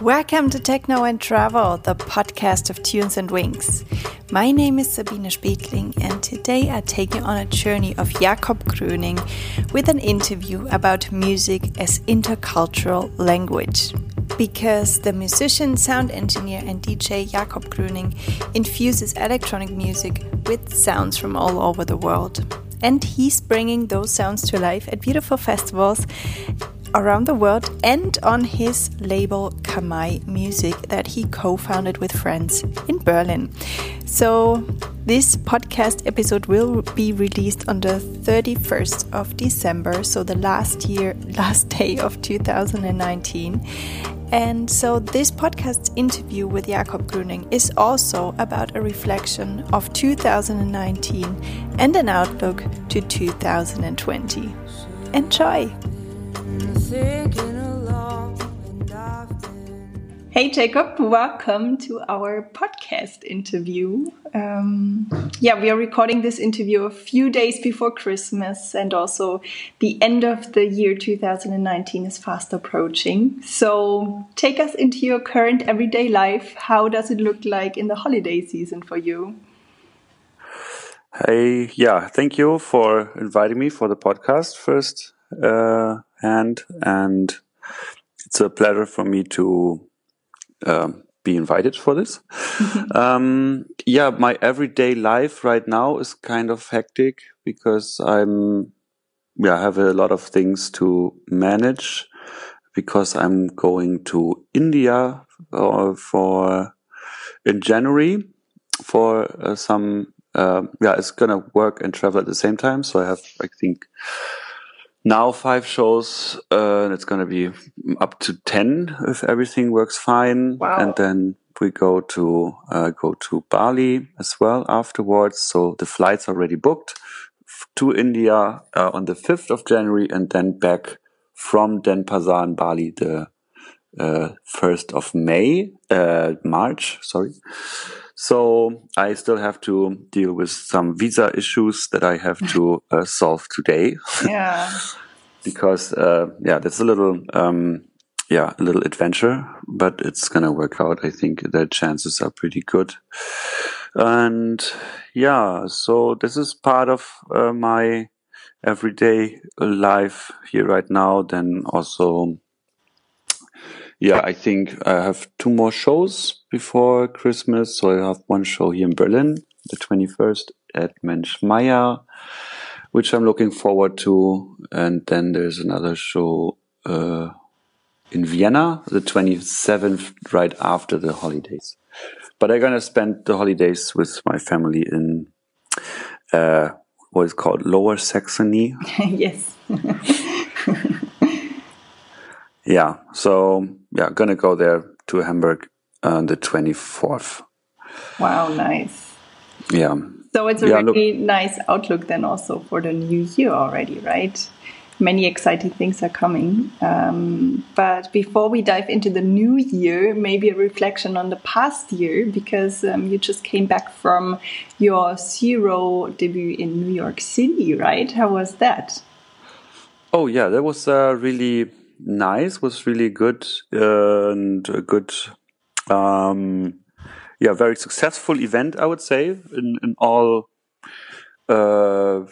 Welcome to Techno and Travel, the podcast of Tunes and Wings. My name is Sabine Spetling, and today I take you on a journey of Jacob Groening with an interview about music as intercultural language. Because the musician, sound engineer, and DJ Jacob Groening infuses electronic music with sounds from all over the world. And he's bringing those sounds to life at beautiful festivals around the world and on his label Kamai Music that he co founded with friends in Berlin. So, this podcast episode will be released on the 31st of December, so the last year, last day of 2019. And so, this podcast interview with Jacob Groening is also about a reflection of 2019 and an outlook to 2020. Enjoy! Hey Jacob, welcome to our podcast interview. Um, yeah, we are recording this interview a few days before Christmas, and also the end of the year 2019 is fast approaching. So, take us into your current everyday life. How does it look like in the holiday season for you? Hey, yeah, thank you for inviting me for the podcast first uh, hand, and it's a pleasure for me to um, be invited for this. um, yeah, my everyday life right now is kind of hectic because I'm yeah I have a lot of things to manage because I'm going to India uh, for in January for uh, some uh, yeah it's gonna work and travel at the same time so I have I think now five shows uh, and it's going to be up to 10 if everything works fine. Wow. and then we go to uh, go to bali as well afterwards. So the flights already booked to india uh, on the 5th of january and then back from denpasar in bali the 1st uh, of may uh, march sorry so I still have to deal with some visa issues that I have to uh, solve today. Yeah. because uh, yeah, that's a little um, yeah a little adventure, but it's gonna work out. I think the chances are pretty good. And yeah, so this is part of uh, my everyday life here right now. Then also yeah, I think I have two more shows before Christmas. So I have one show here in Berlin, the 21st at Mensch Meier, which I'm looking forward to. And then there's another show uh, in Vienna, the 27th, right after the holidays. But I'm going to spend the holidays with my family in uh, what is called Lower Saxony. yes. yeah. So yeah, gonna go there to Hamburg on the 24th. Wow, nice. Yeah. So it's a yeah, really look, nice outlook then also for the new year already, right? Many exciting things are coming. Um, but before we dive into the new year, maybe a reflection on the past year, because um, you just came back from your Zero debut in New York City, right? How was that? Oh, yeah, that was uh, really nice, was really good uh, and a good, um, yeah, very successful event, I would say, in, in all, uh,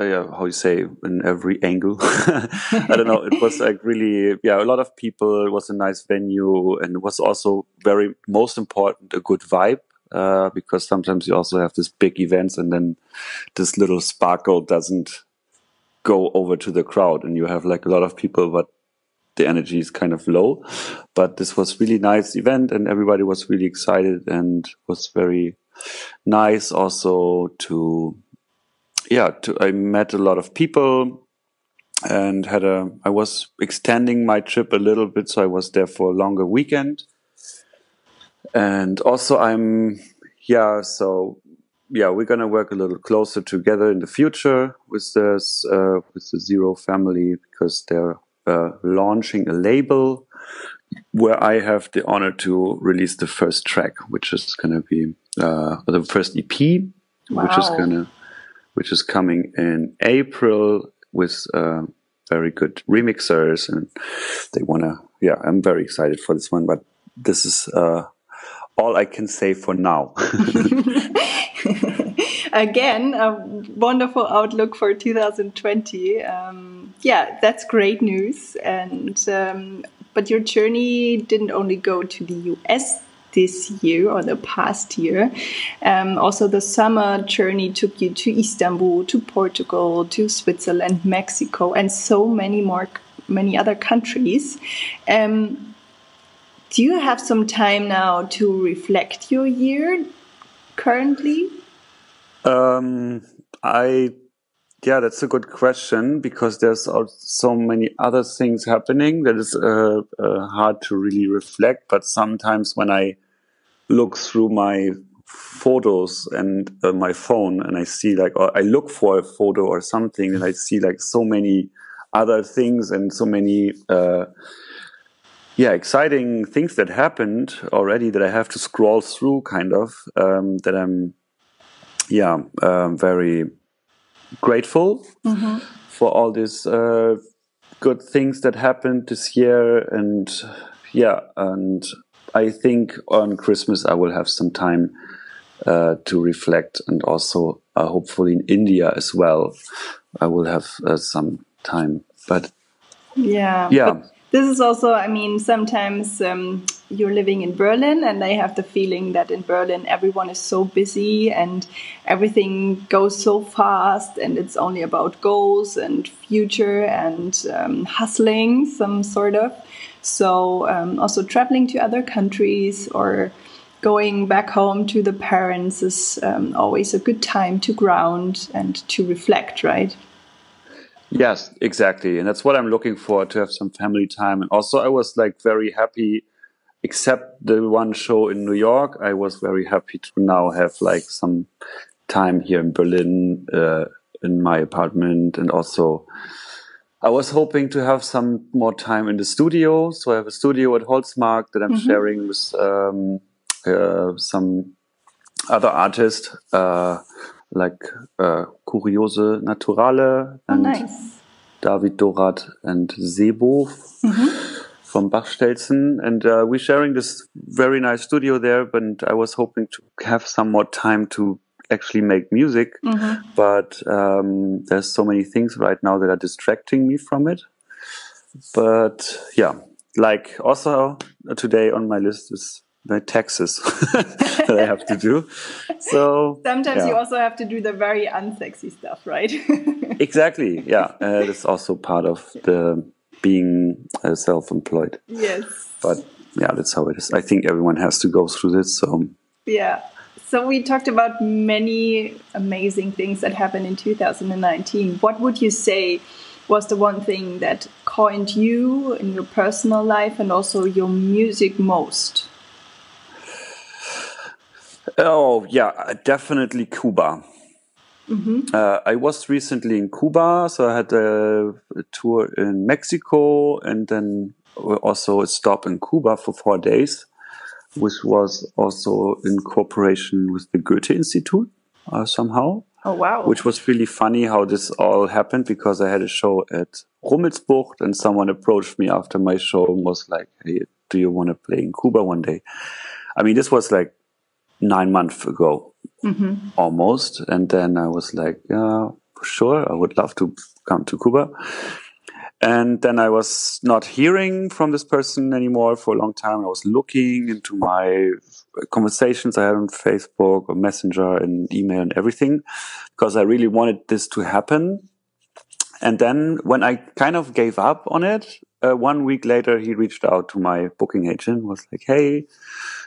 yeah, how you say, in every angle. I don't know. It was like really, yeah, a lot of people. It was a nice venue, and it was also very, most important, a good vibe. Uh, because sometimes you also have these big events, and then this little sparkle doesn't go over to the crowd and you have like a lot of people but the energy is kind of low but this was really nice event and everybody was really excited and was very nice also to yeah to i met a lot of people and had a i was extending my trip a little bit so i was there for a longer weekend. And also i'm yeah so yeah, we're gonna work a little closer together in the future with this uh, with the Zero family because they're uh, launching a label where I have the honor to release the first track, which is gonna be uh, the first EP, wow. which is gonna which is coming in April with uh, very good remixers, and they wanna yeah, I'm very excited for this one. But this is uh, all I can say for now. Again, a wonderful outlook for 2020. Um, yeah, that's great news. And um, but your journey didn't only go to the US this year or the past year. Um, also, the summer journey took you to Istanbul, to Portugal, to Switzerland, Mexico, and so many more, many other countries. Um, do you have some time now to reflect your year currently? Um, I yeah, that's a good question because there's so many other things happening that is uh, uh, hard to really reflect. But sometimes when I look through my photos and uh, my phone and I see like, I look for a photo or something and I see like so many other things and so many, uh, yeah, exciting things that happened already that I have to scroll through kind of, um, that I'm, yeah, um, very grateful mm-hmm. for all these uh, good things that happened this year and yeah, and I think on Christmas I will have some time uh, to reflect, and also uh, hopefully in India as well. I will have uh, some time, but yeah, yeah. But this is also, I mean, sometimes um, you're living in Berlin, and I have the feeling that in Berlin everyone is so busy and everything goes so fast, and it's only about goals and future and um, hustling, some sort of. So um, also traveling to other countries or going back home to the parents is um, always a good time to ground and to reflect, right? Yes, exactly. And that's what I'm looking for to have some family time. And also, I was like very happy, except the one show in New York, I was very happy to now have like some time here in Berlin uh, in my apartment and also I was hoping to have some more time in the studio. So I have a studio at Holzmarkt that I'm mm -hmm. sharing with um, uh, some other artists, uh, like uh, Curiose Naturale oh, and oh, nice. David Dorat and Sebo mm -hmm. from Bachstelzen. And uh, we're sharing this very nice studio there. But I was hoping to have some more time to actually make music, mm-hmm. but um, there's so many things right now that are distracting me from it. But yeah, like also today on my list is my taxes that I have to do. So sometimes yeah. you also have to do the very unsexy stuff, right? exactly. Yeah, uh, it's also part of the being uh, self-employed. Yes. But yeah, that's how it is. I think everyone has to go through this. So yeah. So we talked about many amazing things that happened in 2019. What would you say was the one thing that coined you in your personal life and also your music most? Oh yeah, definitely Cuba. Mm -hmm. uh, I was recently in Cuba, so I had a, a, tour in Mexico and then also a stop in Cuba for four days which was also in cooperation with the Goethe Institute uh, somehow. Oh, wow. Which was really funny how this all happened because I had a show at Rummelsbucht and someone approached me after my show and was like, Hey, do you want to play in Cuba one day? I mean, this was like nine months ago, mm-hmm. almost. And then I was like, yeah, sure. I would love to come to Cuba. And then I was not hearing from this person anymore for a long time. I was looking into my conversations I had on Facebook or Messenger and email and everything because I really wanted this to happen. And then when I kind of gave up on it, uh, one week later, he reached out to my booking agent, was like, Hey,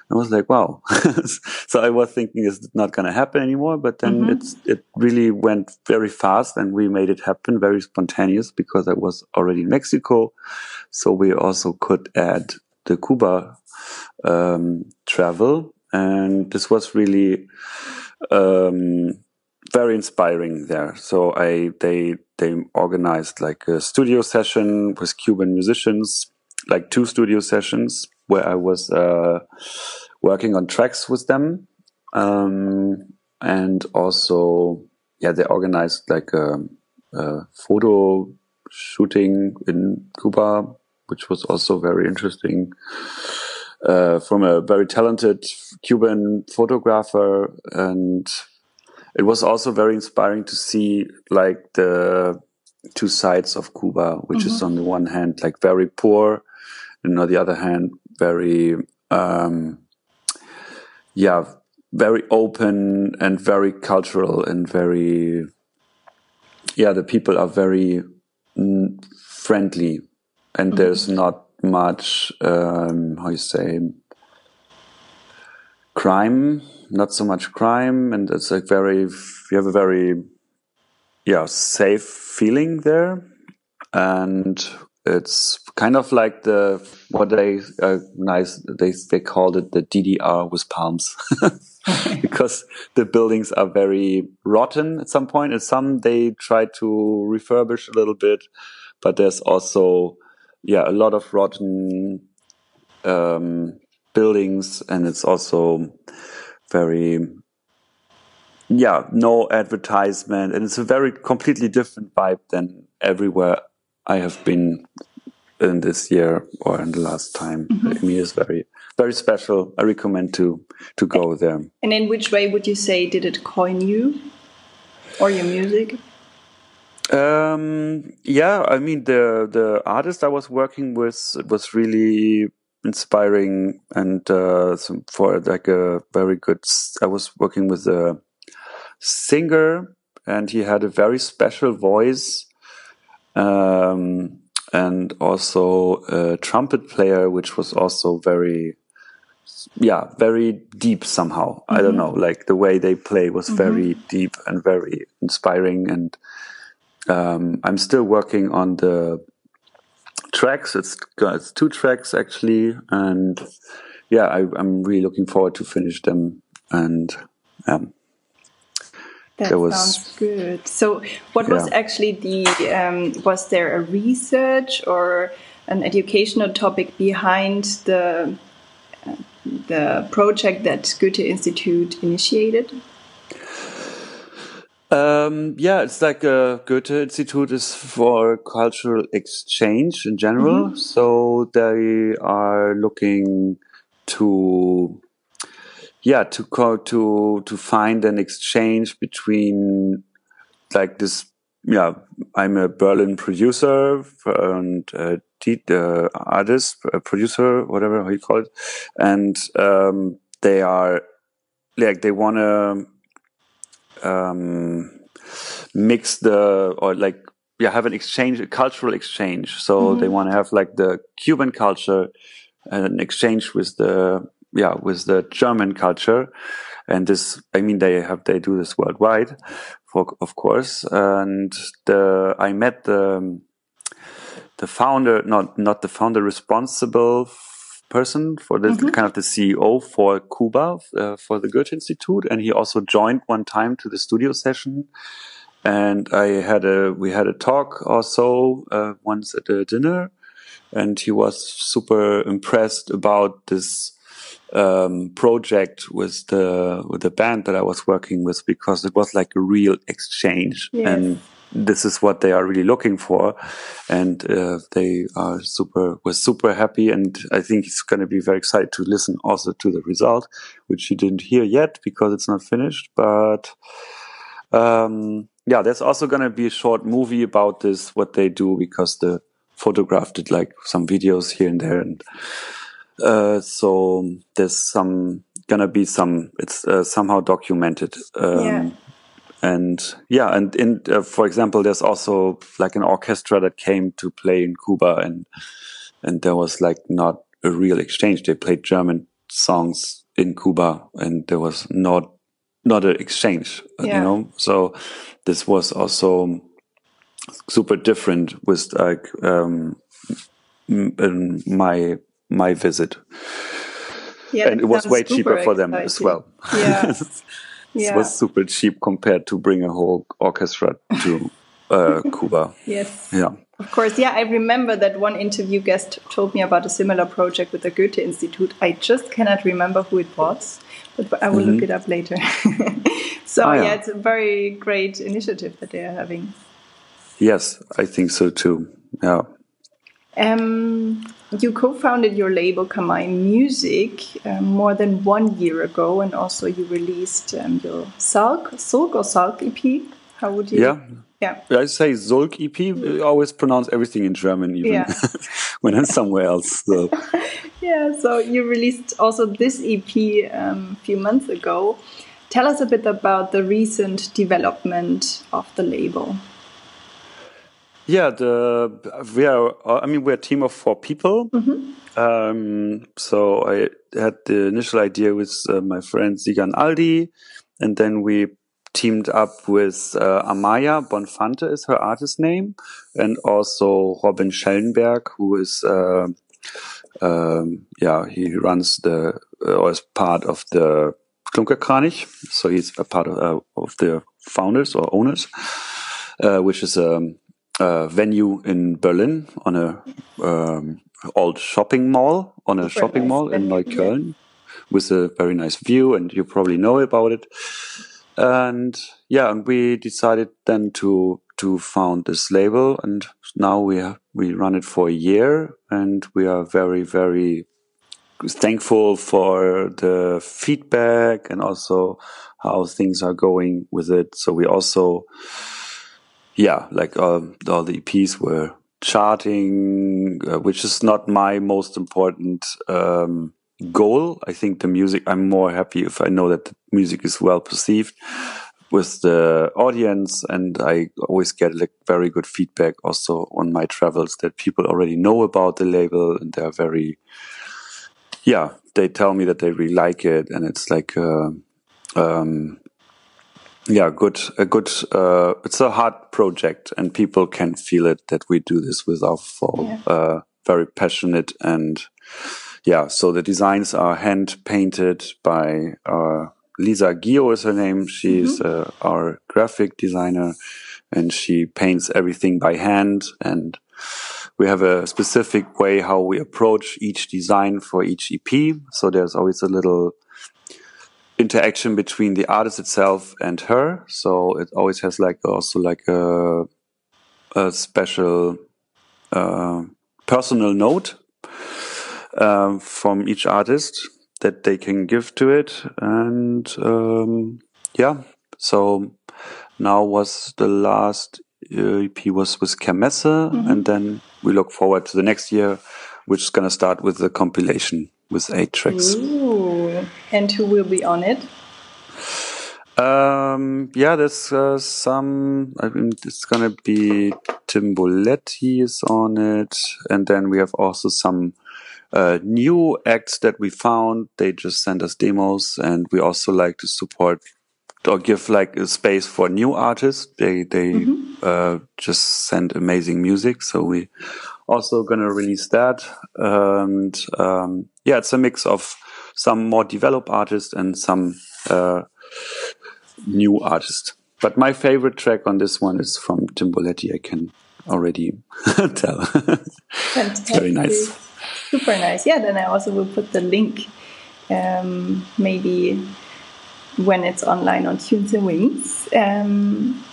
I was like, wow. so I was thinking it's not going to happen anymore, but then mm-hmm. it's, it really went very fast and we made it happen very spontaneous because I was already in Mexico. So we also could add the Cuba, um, travel. And this was really, um, very inspiring there. So I, they, they organized like a studio session with Cuban musicians, like two studio sessions where I was uh, working on tracks with them, um, and also yeah, they organized like a, a, photo shooting in Cuba which was also very interesting. Uh, from a very talented Cuban photographer, and it was also very inspiring to see like the two sides of Cuba, which mm-hmm. is on the one hand like very poor, and on the other hand very um, yeah very open and very cultural and very yeah the people are very mm, friendly. And mm-hmm. there's not much um, how you say crime not so much crime. And it's like very you have a very yeah safe feeling there. And it's kind of like the what they uh, nice they they called it the DDR with palms because the buildings are very rotten at some point. some they try to refurbish a little bit but there's also yeah a lot of rotten um, buildings and it's also very yeah no advertisement and it's a very completely different vibe than everywhere I have been in this year or in the last time. Mm -hmm. Me is very very special. I recommend to to go there. And in which way would you say did it coin you or your music? Um, yeah, I mean the the artist I was working with was really inspiring and uh, for like a very good. I was working with a singer and he had a very special voice um, and also a trumpet player, which was also very, yeah, very deep somehow. Mm-hmm. I don't mm-hmm. know, like the way they play was mm-hmm. very deep and very inspiring. And um, I'm still working on the tracks. It's it's two tracks actually, and yeah, I, am really looking forward to finish them. And um, that was, sounds good. So, what yeah. was actually the? Um, was there a research or an educational topic behind the uh, the project that Goethe Institute initiated? Um, yeah, it's like a Goethe Institute is for cultural exchange in general. Mm -hmm. So they are looking to yeah to go to to find an exchange between like this yeah i'm a berlin producer and uh, uh, artist producer whatever you call it and um, they are like they want to um, mix the or like yeah have an exchange a cultural exchange so mm -hmm. they want to have like the cuban culture and an exchange with the yeah with the German culture, and this I mean they have they do this worldwide, for of course. And the I met the the founder, not not the founder, responsible person for the mm-hmm. kind of the CEO for Cuba uh, for the Goethe Institute, and he also joined one time to the studio session. And I had a we had a talk also uh, once at a dinner, and he was super impressed about this um, project with the with the band that I was working with because it was like a real exchange. Yes. and this is what they are really looking for. And uh, they are super was super happy. And I think he's going to be very excited to listen also to the result which he didn't hear yet because it's not finished. But um, yeah there's also going to be a short movie about this what they do because the photograph did like some videos here and there. And uh, so there's some gonna be some. It's uh, somehow documented. Um, yeah. And yeah, and in uh, for example, there's also like an orchestra that came to play in Cuba, and and there was like not a real exchange. They played German songs in Cuba, and there was not not an exchange. Yeah. You know, so this was also super different with like um, my my visit. Yeah, and it was way cheaper for them as well. Yeah. yeah. it was super cheap compared to bring a whole orchestra to uh, Cuba. Yes. Yeah. Of course, yeah, I remember that one interview guest told me about a similar project with the Goethe Institute. I just cannot remember who it was, but I will mm -hmm. look it up later. so, ah, yeah. yeah, it's a very great initiative that they are having. Yes, I think so too. Yeah. Um, you co-founded your label Kamai Music um, more than one year ago, and also you released um, your Sulk, Sulk or Sulk EP. How would you? Yeah. Yeah. I say Sulk EP. I always pronounce everything in German, even yeah. when I'm somewhere else. So. yeah. So you released also this EP um, a few months ago. Tell us a bit about the recent development of the label. Yeah, the we are. I mean, we're a team of four people. Mm-hmm. Um, so I had the initial idea with uh, my friend Sigan Aldi, and then we teamed up with uh, Amaya Bonfante is her artist name, and also Robin Schellenberg, who is. Uh, um, yeah, he runs the uh, or is part of the Klunkerkranich, so he's a part of, uh, of the founders or owners, uh, which is a um, uh, venue in Berlin on a um, old shopping mall on a Super shopping nice mall in Neukölln with a very nice view, and you probably know about it. And yeah, and we decided then to to found this label, and now we have, we run it for a year, and we are very very thankful for the feedback and also how things are going with it. So we also yeah, like uh, all the EPs were charting, uh, which is not my most important um, goal. I think the music, I'm more happy if I know that the music is well perceived with the audience. And I always get like very good feedback also on my travels that people already know about the label and they're very, yeah, they tell me that they really like it. And it's like, uh, um, yeah, good, a good. Uh, it's a hard project, and people can feel it that we do this with our full, yeah. uh, very passionate and yeah. So the designs are hand painted by uh, Lisa Gio is her name. She's mm-hmm. Uh, our graphic designer, and she paints everything by hand. And we have a specific way how we approach each design for each EP. So there's always a little interaction between the artist itself and her. So it always has like also like a, a special uh, personal note uh, from each artist that they can give to it. And um, yeah, so now was the last uh, EP was with Kermesse, mm -hmm. and then we look forward to the next year, which is going to start with the compilation with eight tracks. Ooh. And who will be on it? Um, yeah, there's uh, some. I mean, it's gonna be Tim Boletti is on it, and then we have also some uh, new acts that we found. They just send us demos, and we also like to support or give like a space for new artists. They they mm -hmm. uh, just send amazing music, so we also gonna release that. And um, yeah, it's a mix of some more developed artists and some uh, new artists. But my favorite track on this one is from Tim Boletti. I can already tell. very nice. Super nice. Yeah, then I also will put the link um, maybe when it's online on Tunes and Wings. Um,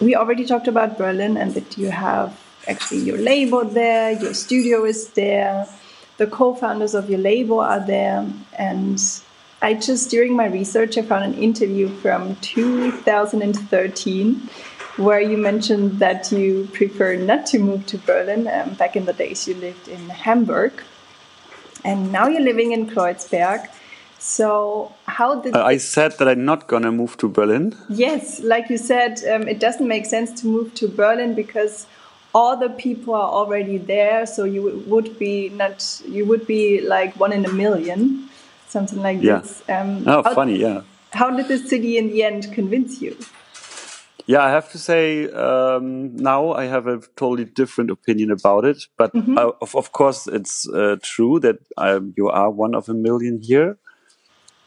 we already talked about Berlin and that you have actually your label there, your studio is there, the co-founders of your label are there, and I just during my research I found an interview from 2013 where you mentioned that you prefer not to move to Berlin. Um, back in the days, you lived in Hamburg, and now you're living in Kreuzberg. So, how did uh, I said that I'm not gonna move to Berlin? Yes, like you said, um, it doesn't make sense to move to Berlin because all the people are already there so you would be not you would be like one in a million something like yeah. this um, oh how, funny yeah how did the city in the end convince you yeah i have to say um, now i have a totally different opinion about it but mm -hmm. of, of course it's uh, true that um, you are one of a million here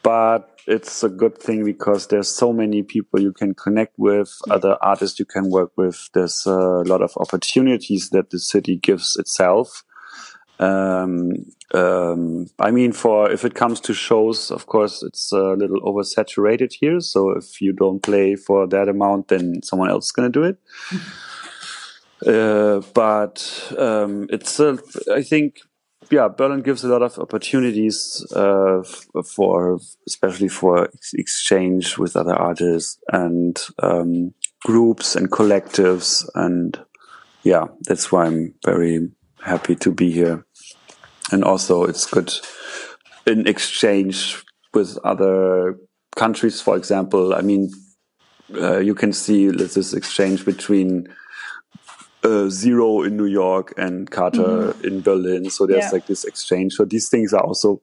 but it's a good thing because there's so many people you can connect with, other artists you can work with. There's a lot of opportunities that the city gives itself. Um, um, I mean, for if it comes to shows, of course, it's a little oversaturated here. So if you don't play for that amount, then someone else is going to do it. Uh, but um, it's, uh, I think, yeah, Berlin gives a lot of opportunities uh, for, especially for ex exchange with other artists and um, groups and collectives, and yeah, that's why I'm very happy to be here. And also, it's good in exchange with other countries. For example, I mean, uh, you can see this exchange between uh, Zero in New York and Kater mm-hmm. in Berlin. So there's yeah. like this exchange. So these things are also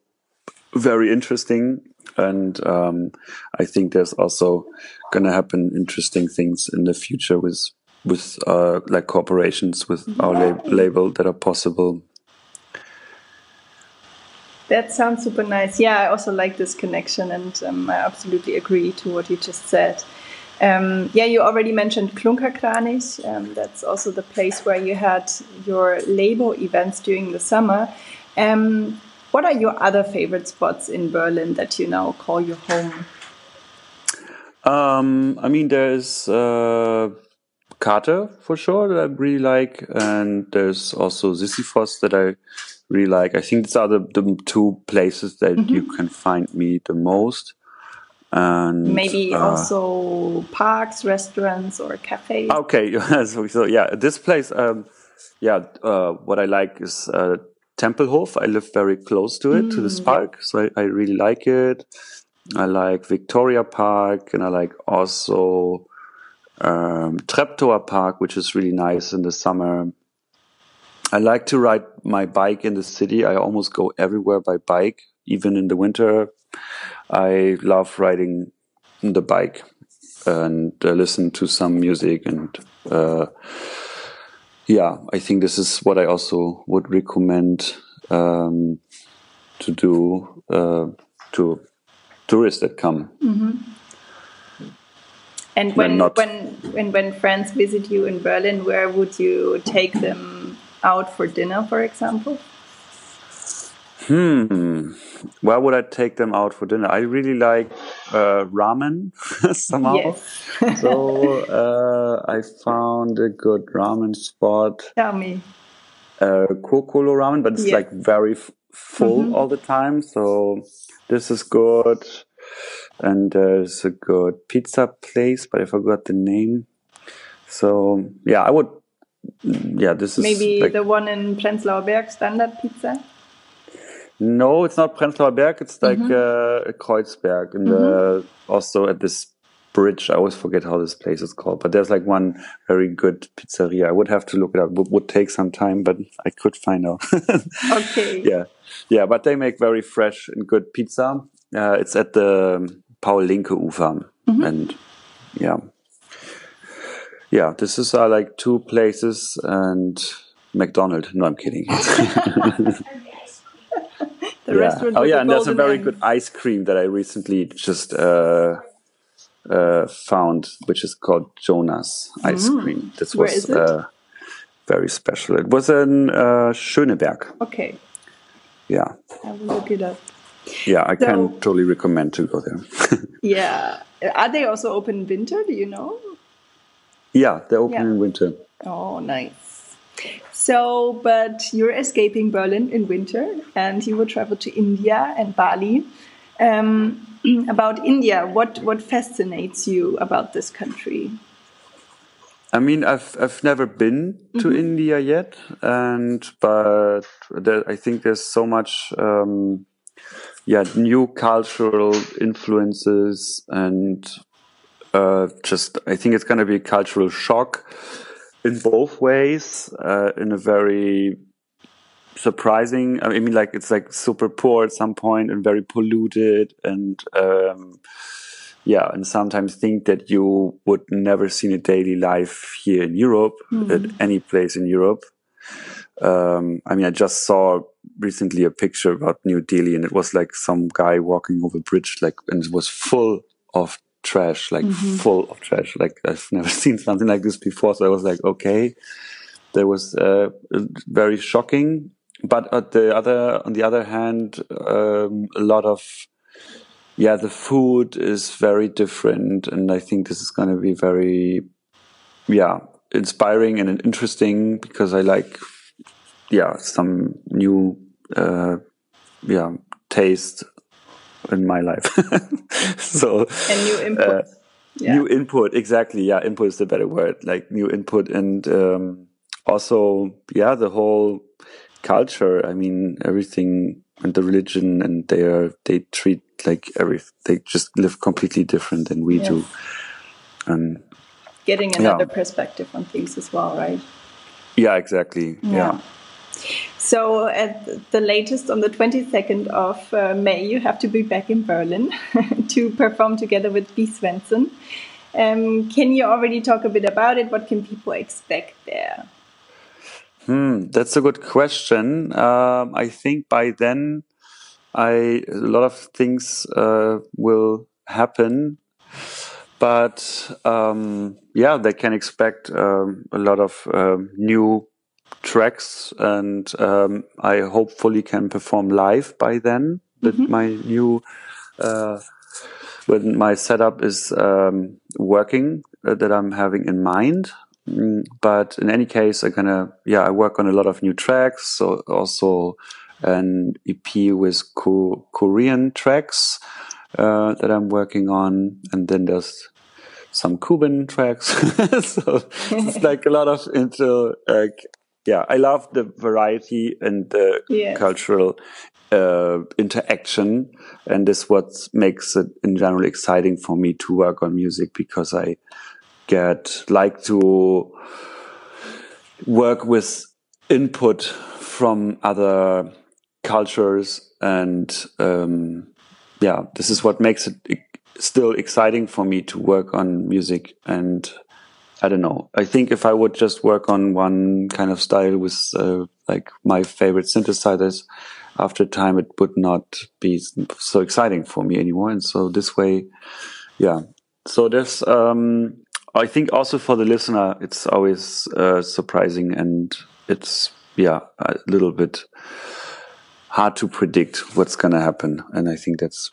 very interesting. And um, I think there's also going to happen interesting things in the future with with uh, like corporations with our lab label that are possible. That sounds super nice. Yeah, I also like this connection, and um, I absolutely agree to what you just said. Um, yeah, you already mentioned Klunkerkranich. Um, that's also the place where you had your label events during the summer. Um, what are your other favorite spots in Berlin that you now call your home? Um, I mean, there's uh, Kater for sure that I really like, and there's also Sisyphos that I really like. I think these are the, the two places that mm -hmm. you can find me the most and maybe uh, also parks, restaurants, or cafes. Okay, so, so, yeah, this place, um, yeah, uh, what I like is uh, Tempelhof. I live very close to it, mm, to this mm, park, yeah. so I, I, really like it. I like Victoria Park, and I like also um, Treptower Park, which is really nice in the summer. I like to ride my bike in the city. I almost go everywhere by bike, even in the winter. I love riding the bike and uh, listen to some music and uh, yeah, I think this is what I also would recommend um, to do uh, to tourists that come. Mm -hmm. And when not, when when when friends visit you in Berlin, where would you take them out for dinner, for example? Hmm. Where would I take them out for dinner? I really like uh, ramen somehow. Yes. so uh, I found a good ramen spot. Tell me. Uh, Cocolo ramen, but it's yes. like very full mm -hmm. all the time. So this is good. And there's a good pizza place, but I forgot the name. So yeah, I would. Yeah, this is maybe like, the one in Prenzlauer Berg Standard Pizza. No, it's not Prenzlauer Berg. It's like mm -hmm. uh, Kreuzberg, in mm -hmm. the, also at this bridge. I always forget how this place is called, but there's like one very good pizzeria. I would have to look it up. It would, would take some time, but I could find out. okay. Yeah, yeah, but they make very fresh and good pizza. Uh, it's at the Paul Lincke Ufer, mm -hmm. and yeah, yeah. This is uh, like two places and McDonald's. No, I'm kidding. the yeah. restaurant. Oh yeah, and there's a very good ice cream that I recently just uh, uh, found, which is called Jonas ice mm. cream. This was uh, very special. It was in uh, Schöneberg. Okay. Yeah. I will look it up. Yeah, I so, can totally recommend to go there. yeah, are they also open in winter? Do you know? Yeah, they're open yeah. in winter. Oh, nice. So, but you're escaping Berlin in winter and you will travel to India and Bali. Um, about India, what, what fascinates you about this country? I mean, I've I've never been to mm -hmm. India yet, and but there, I think there's so much, um, yeah, new cultural influences, and uh, just I think it's going to be a cultural shock in both ways, uh, in a very surprising. I mean, like it's like super poor at some point and very polluted, and um, yeah, and sometimes think that you would never see a daily life here in Europe mm. at any place in Europe. Um, I mean, I just saw recently a picture about New Delhi, and it was like some guy walking over a bridge, like, and it was full of trash, like mm-hmm. full of trash. Like I've never seen something like this before. So I was like, okay, that was uh, very shocking. But at the other, on the other hand, um, a lot of, yeah, the food is very different, and I think this is going to be very, yeah, inspiring and interesting because I like, yeah, some new, uh, yeah, taste in my life. so and new input. Uh, yeah. New input, exactly. Yeah, input is the better word. Like new input, and um, also, yeah, the whole culture. I mean, everything and the religion, and they are they treat like every they just live completely different than we yes. do. And getting another yeah. perspective on things as well, right? Yeah, exactly. yeah. yeah. So, at the latest on the 22nd of uh, May, you have to be back in Berlin to perform together with Be Svendsen. Um, can you already talk a bit about it? What can people expect there? Hmm, that's a good question. Um, I think by then, I a lot of things uh, will happen, but um, yeah, they can expect um, a lot of um, new tracks, and um, I hopefully can perform live by then with mm -hmm. my new. Uh, when my setup is um, working uh, that I'm having in mind. Mm, but in any case, I'm gonna yeah I work on a lot of new tracks. So also an EP with co- Korean tracks uh, that I'm working on, and then there's some Cuban tracks. so it's like a lot of into like yeah, I love the variety and the yes. cultural uh, interaction, and this what makes it in general exciting for me to work on music because I get like to work with input from other cultures and um, yeah this is what makes it still exciting for me to work on music and I don't know. I think if I would just work on one kind of style with uh, like my favorite synthesizers, after time it would not be so exciting for me anymore. And so this way, yeah. So there's, um, I think also for the listener, it's always uh, surprising and it's yeah a little bit hard to predict what's going to happen. And I think that's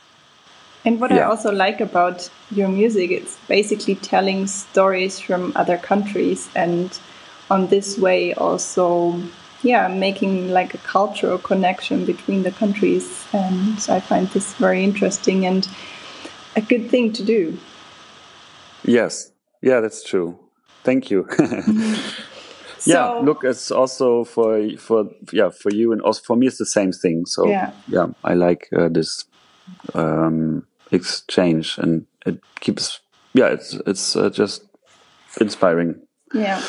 and what yeah. I also like about your music, it's basically telling stories from other countries and on this way also yeah making like a cultural connection between the countries. And i find this very interesting and a good thing to do. Yes. Yeah that's true. Thank you. So, yeah look it's also for for yeah for you and also for me it's the same thing. So yeah, yeah i like uh, this um exchange and it keeps yeah it's it's uh, just inspiring. Yeah.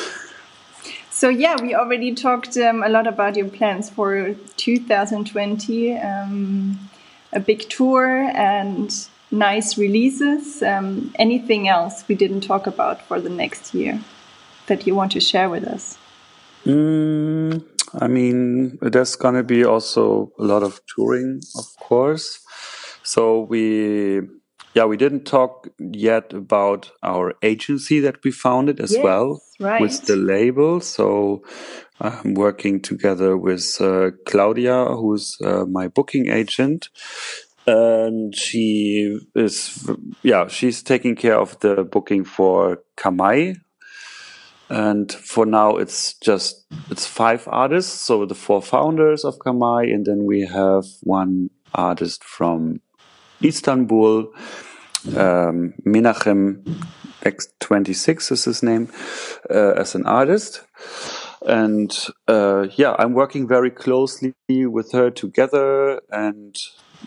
So yeah we already talked um, a lot about your plans for 2020 um, a big tour and nice releases. Um, anything else we didn't talk about for the next year that you want to share with us? Mm, i mean there's gonna be also a lot of touring of course so we, yeah, we didn't talk yet about our agency that we founded as yes, well right. with the label. So I'm working together with uh, Claudia, who's uh, my booking agent. And she is, yeah, she's taking care of the booking for Kamai, and for now it's just it's five artists so the four founders of kamai and then we have one artist from Istanbul. Um, Menachem X26 is his name uh, as an artist. And uh, yeah, I'm working very closely with her together. And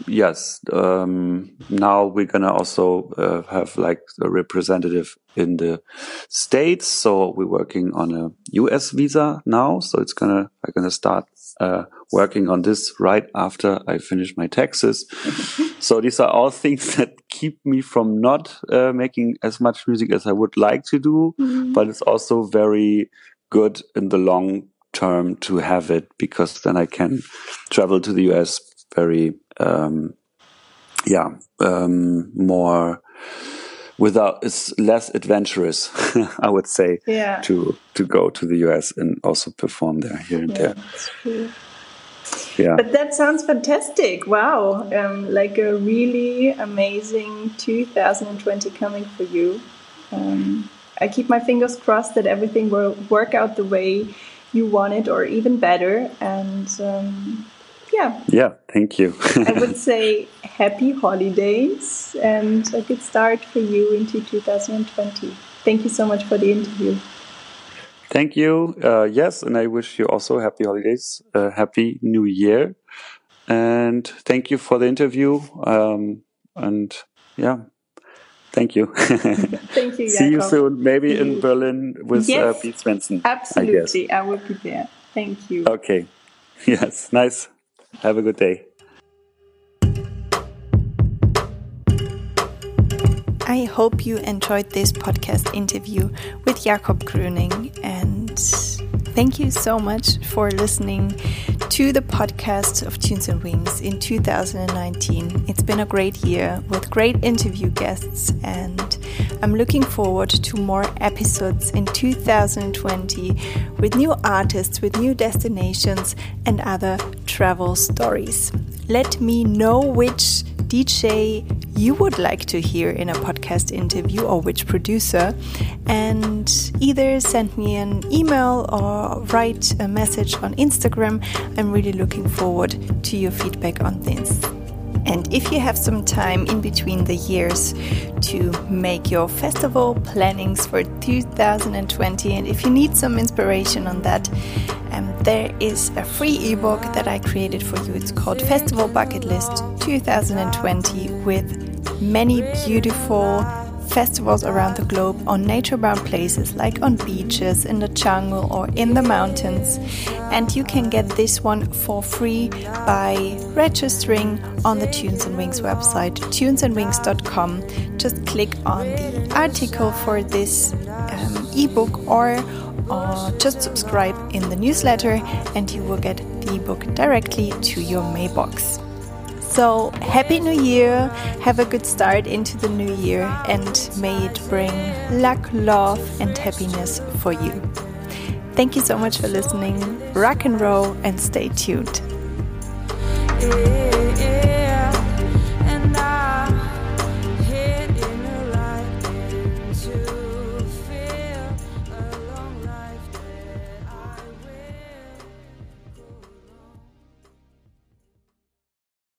yes, um, now we're gonna also uh, have like a representative in the states. So we're working on a US visa now. So it's gonna I'm gonna start uh, working on this right after I finish my taxes. so these are all things that keep me from not uh, making as much music as I would like to do, mm-hmm. but it's also very good in the long term to have it because then I can travel to the US very, um, yeah, um, more without it's less adventurous i would say yeah. to to go to the us and also perform there here and yeah, there yeah but that sounds fantastic wow um, like a really amazing 2020 coming for you um, I keep my fingers crossed that everything will work out the way you want it or even better. And um, yeah. Yeah, thank you. I would say happy holidays and a good start for you into 2020. Thank you so much for the interview. Thank you. Uh, yes, and I wish you also happy holidays, uh, happy new year. And thank you for the interview. Um, and yeah, thank you. thank you. See you soon, maybe in Berlin with uh, yes, uh, Be Svendsen. Absolutely. I, I will be there. Thank you. Okay. Yes, nice. Have a good day. I hope you enjoyed this podcast interview with Jacob Groening and thank you so much for listening to the podcast of Tunes and Wings in 2019. It's been a great year with great interview guests, and I'm looking forward to more episodes in 2020 with new artists, with new destinations, and other travel stories. Let me know which DJ you would like to hear in a podcast interview or which producer, and either send me an email or write a message on Instagram. I'm really looking forward to your feedback on this. And if you have some time in between the years to make your festival plannings for 2020, and if you need some inspiration on that, um, there is a free ebook that I created for you. It's called Festival Bucket List 2020 with many beautiful festivals around the globe on nature bound places like on beaches, in the jungle, or in the mountains. And you can get this one for free by registering on the Tunes and Wings website, tunesandwings.com. Just click on the article for this um, ebook or or just subscribe in the newsletter and you will get the ebook directly to your mailbox. So, Happy New Year! Have a good start into the new year and may it bring luck, love, and happiness for you. Thank you so much for listening. Rock and roll and stay tuned.